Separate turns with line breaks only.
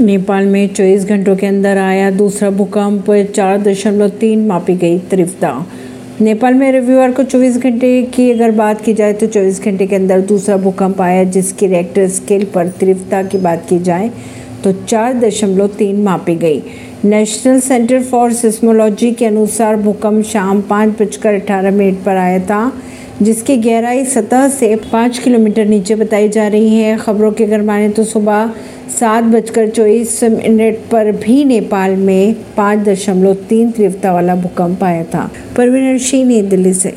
नेपाल में 24 घंटों के अंदर आया दूसरा भूकंप, चार दशमलव तीन मापी गई तीव्रता। नेपाल में रविवार को 24 घंटे की अगर बात की जाए तो 24 घंटे के अंदर दूसरा भूकंप आया जिसकी रिएक्टर स्केल पर तीव्रता की बात की जाए तो चार दशमलव तीन मापी गई। नेशनल सेंटर फॉर सिस्मोलॉजी के अनुसार भूकंप शाम पाँच बजकर अठारह मिनट पर आया था। जिसकी गहराई सतह से पाँच किलोमीटर नीचे बताई जा रही है। खबरों के अगर माने तो सुबह सात बजकर चौबीस मिनट पर भी नेपाल में पाँच दशमलव तीन तीव्रता वाला भूकंप आया था। परवीन सिंह नई दिल्ली से।